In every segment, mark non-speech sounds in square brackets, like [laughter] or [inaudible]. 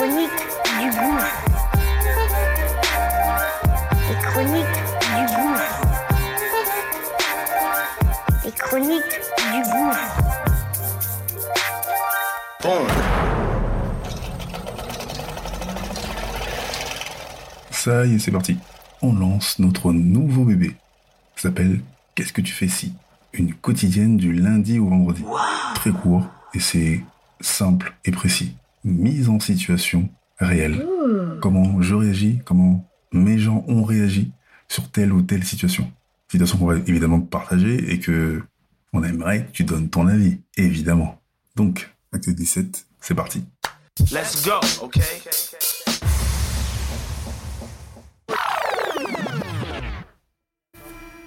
La chronique du gouffre. Les chroniques du gouffre. Les chroniques du gouffre. Ça y est, c'est parti. On lance notre nouveau bébé. Ça s'appelle Qu'est-ce que tu fais si? Une quotidienne du lundi au vendredi. Très court et c'est simple et précis. Mise en situation réelle. Comment je réagis, comment mes gens ont réagi sur telle ou telle situation. Situation qu'on va évidemment partager et que on aimerait que tu donnes ton avis, évidemment. Donc, acte 17, c'est parti. Let's go, okay?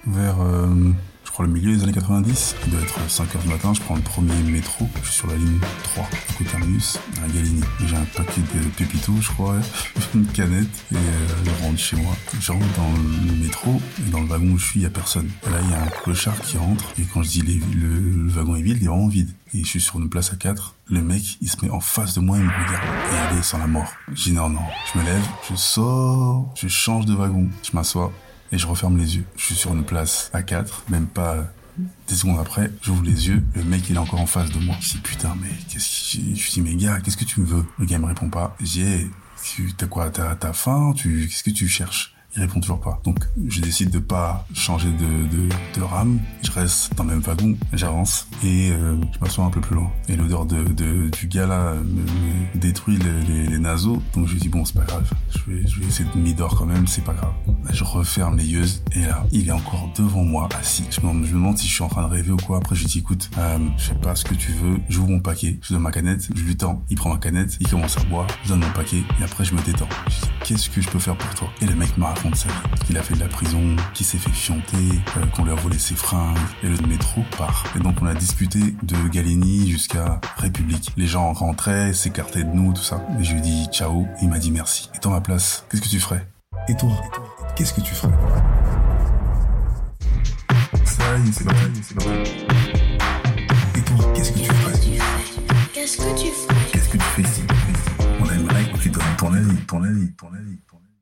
vers, euh, crois, le milieu des années 90. Il doit être 5h du matin, je prends le premier métro, je suis sur la ligne 3, du côté terminus, à Galigny. J'ai un paquet de pépitos, je crois, [laughs] une canette, et euh, je rentre chez moi. Je rentre dans le métro, et dans le wagon où je suis, il y a personne. Et là, il y a un clochard qui rentre, et quand je dis les- le, wagon est vide, il est vraiment vide. Et je suis sur une place à 4, le mec, il se met en face de moi, il me regarde, et est sans la mort. Je dis non, non. Je me lève, je sors, je change de wagon, je m'assois, je referme les yeux. Je suis sur une place à 4, même pas des secondes après, j'ouvre les yeux, le mec il est encore en face de moi. Je dis putain mais qu'est-ce que je dis mais gars, qu'est-ce que tu me veux? Le gars il me répond pas. Hey, tu t'as quoi? T'as t'as faim? Tu qu'est-ce que tu cherches? Il répond toujours pas. Donc, je décide de pas changer de, rame. Je reste dans le même wagon, j'avance et euh, je m'assois un peu plus loin. Et l'odeur de, de, du gars là me, me détruit les, les, naseaux. Donc, je dis bon, c'est pas grave. Je vais, je vais essayer de m'y quand même, c'est pas grave. Je referme les yeux et là, il est encore devant moi, assis. Je me, demande si je suis en train de rêver ou quoi. Après, je lui dis écoute, euh, je sais pas ce que tu veux. J'ouvre mon paquet, je donne ma canette, je lui tends. Il prend ma canette, il commence à boire, je donne mon paquet et après, je me détends. Je dis qu'est-ce que je peux faire pour toi? Et le mec me raconte sa vie. Qu'il a fait de la prison, qu'il s'est fait fianter, euh, qu'on lui a volé ses fringues, et le métro part. Et donc on a discuté de Galigny jusqu'à République. Les gens rentraient, s'écartaient de nous, tout ça. Et je lui ai dit ciao, il m'a dit merci. Et toi, ma place, qu'est-ce que tu ferais? Et toi, qu'est-ce que tu ferais? Ça y est, c'est parti, c'est parti. Et toi, qu'est-ce que tu ferais? Qu'est-ce que tu fais Qu'est-ce que tu fais ici? On aimerait que tu donnes ton avis, ton avis, ton avis, ton avis.